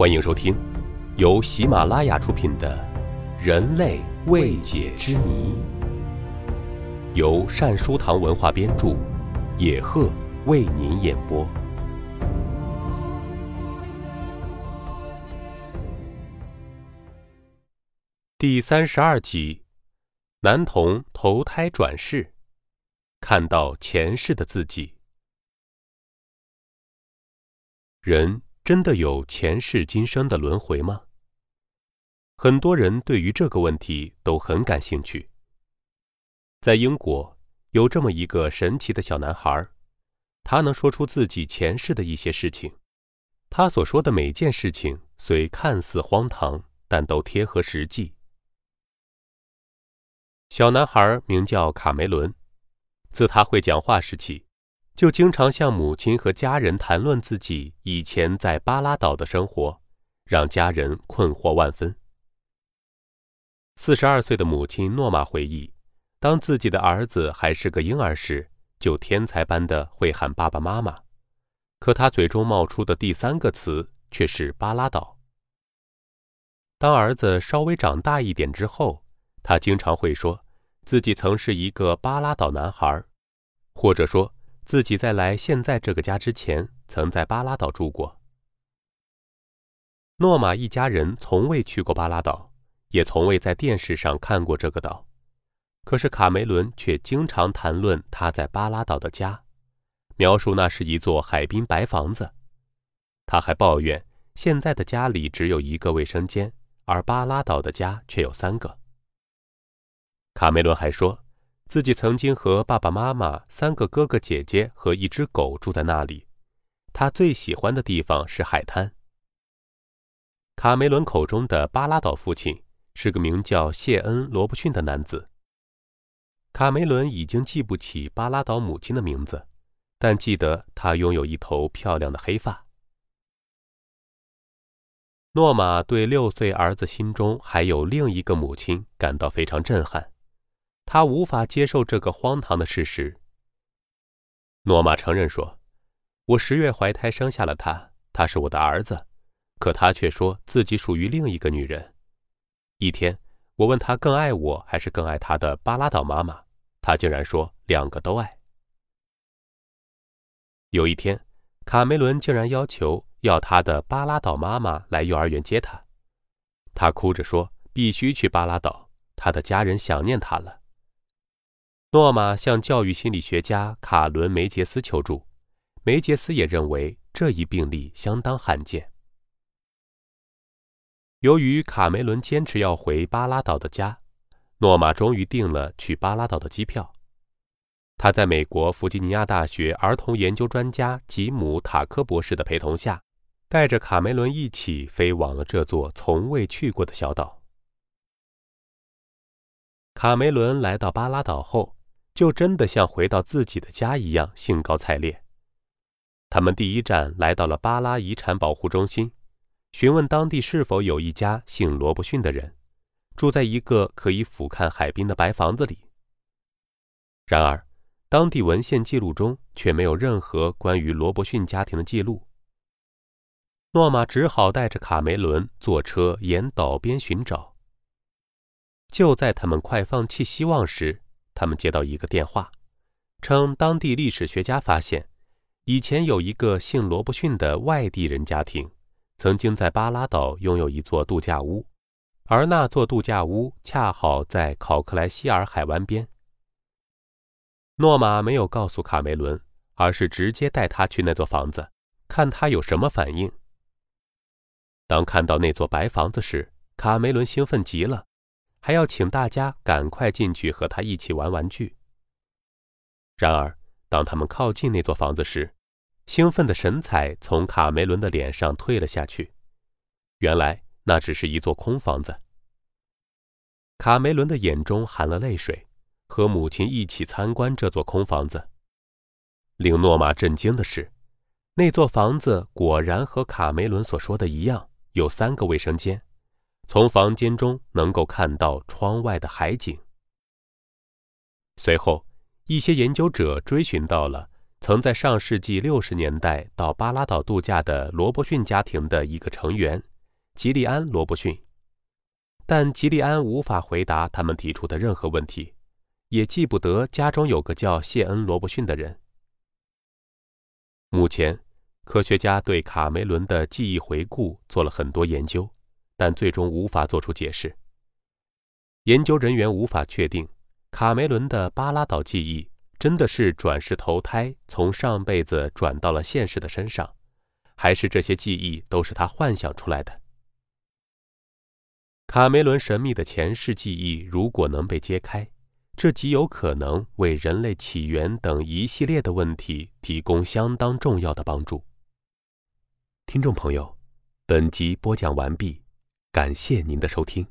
欢迎收听，由喜马拉雅出品的《人类未解之谜》，由善书堂文化编著，野鹤为您演播。第三十二集：男童投胎转世，看到前世的自己。人真的有前世今生的轮回吗？很多人对于这个问题都很感兴趣。在英国，有这么一个神奇的小男孩，他能说出自己前世的一些事情。他所说的每件事情虽看似荒唐，但都贴合实际。小男孩名叫卡梅伦，自他会讲话时起。就经常向母亲和家人谈论自己以前在巴拉岛的生活，让家人困惑万分。四十二岁的母亲诺玛回忆，当自己的儿子还是个婴儿时，就天才般的会喊爸爸妈妈，可他嘴中冒出的第三个词却是巴拉岛。当儿子稍微长大一点之后，他经常会说自己曾是一个巴拉岛男孩，或者说。自己在来现在这个家之前，曾在巴拉岛住过。诺玛一家人从未去过巴拉岛，也从未在电视上看过这个岛。可是卡梅伦却经常谈论他在巴拉岛的家，描述那是一座海滨白房子。他还抱怨现在的家里只有一个卫生间，而巴拉岛的家却有三个。卡梅伦还说。自己曾经和爸爸妈妈、三个哥哥姐姐和一只狗住在那里。他最喜欢的地方是海滩。卡梅伦口中的巴拉岛父亲是个名叫谢恩·罗伯逊的男子。卡梅伦已经记不起巴拉岛母亲的名字，但记得她拥有一头漂亮的黑发。诺玛对六岁儿子心中还有另一个母亲感到非常震撼。他无法接受这个荒唐的事实。诺玛承认说：“我十月怀胎生下了他，他是我的儿子，可他却说自己属于另一个女人。一天，我问他更爱我还是更爱他的巴拉岛妈妈，他竟然说两个都爱。有一天，卡梅伦竟然要求要他的巴拉岛妈妈来幼儿园接他，他哭着说必须去巴拉岛，他的家人想念他了。”诺玛向教育心理学家卡伦·梅杰斯求助，梅杰斯也认为这一病例相当罕见。由于卡梅伦坚持要回巴拉岛的家，诺玛终于订了去巴拉岛的机票。他在美国弗吉尼亚大学儿童研究专家吉姆·塔科博士的陪同下，带着卡梅伦一起飞往了这座从未去过的小岛。卡梅伦来到巴拉岛后。就真的像回到自己的家一样兴高采烈。他们第一站来到了巴拉遗产保护中心，询问当地是否有一家姓罗伯逊的人，住在一个可以俯瞰海滨的白房子里。然而，当地文献记录中却没有任何关于罗伯逊家庭的记录。诺玛只好带着卡梅伦坐车沿岛边寻找。就在他们快放弃希望时，他们接到一个电话，称当地历史学家发现，以前有一个姓罗伯逊的外地人家庭，曾经在巴拉岛拥有一座度假屋，而那座度假屋恰好在考克莱希尔海湾边。诺玛没有告诉卡梅伦，而是直接带他去那座房子，看他有什么反应。当看到那座白房子时，卡梅伦兴奋极了。还要请大家赶快进去和他一起玩玩具。然而，当他们靠近那座房子时，兴奋的神采从卡梅伦的脸上退了下去。原来那只是一座空房子。卡梅伦的眼中含了泪水，和母亲一起参观这座空房子。令诺玛震惊的是，那座房子果然和卡梅伦所说的一样，有三个卫生间。从房间中能够看到窗外的海景。随后，一些研究者追寻到了曾在上世纪六十年代到巴拉岛度假的罗伯逊家庭的一个成员吉利安·罗伯逊，但吉利安无法回答他们提出的任何问题，也记不得家中有个叫谢恩·罗伯逊的人。目前，科学家对卡梅伦的记忆回顾做了很多研究，但最终无法做出解释。研究人员无法确定卡梅伦的巴拉岛记忆真的是转世投胎，从上辈子转到了现实的身上，还是这些记忆都是他幻想出来的。卡梅伦神秘的前世记忆如果能被揭开，这极有可能为人类起源等一系列的问题提供相当重要的帮助。听众朋友，本集播讲完毕，感谢您的收听。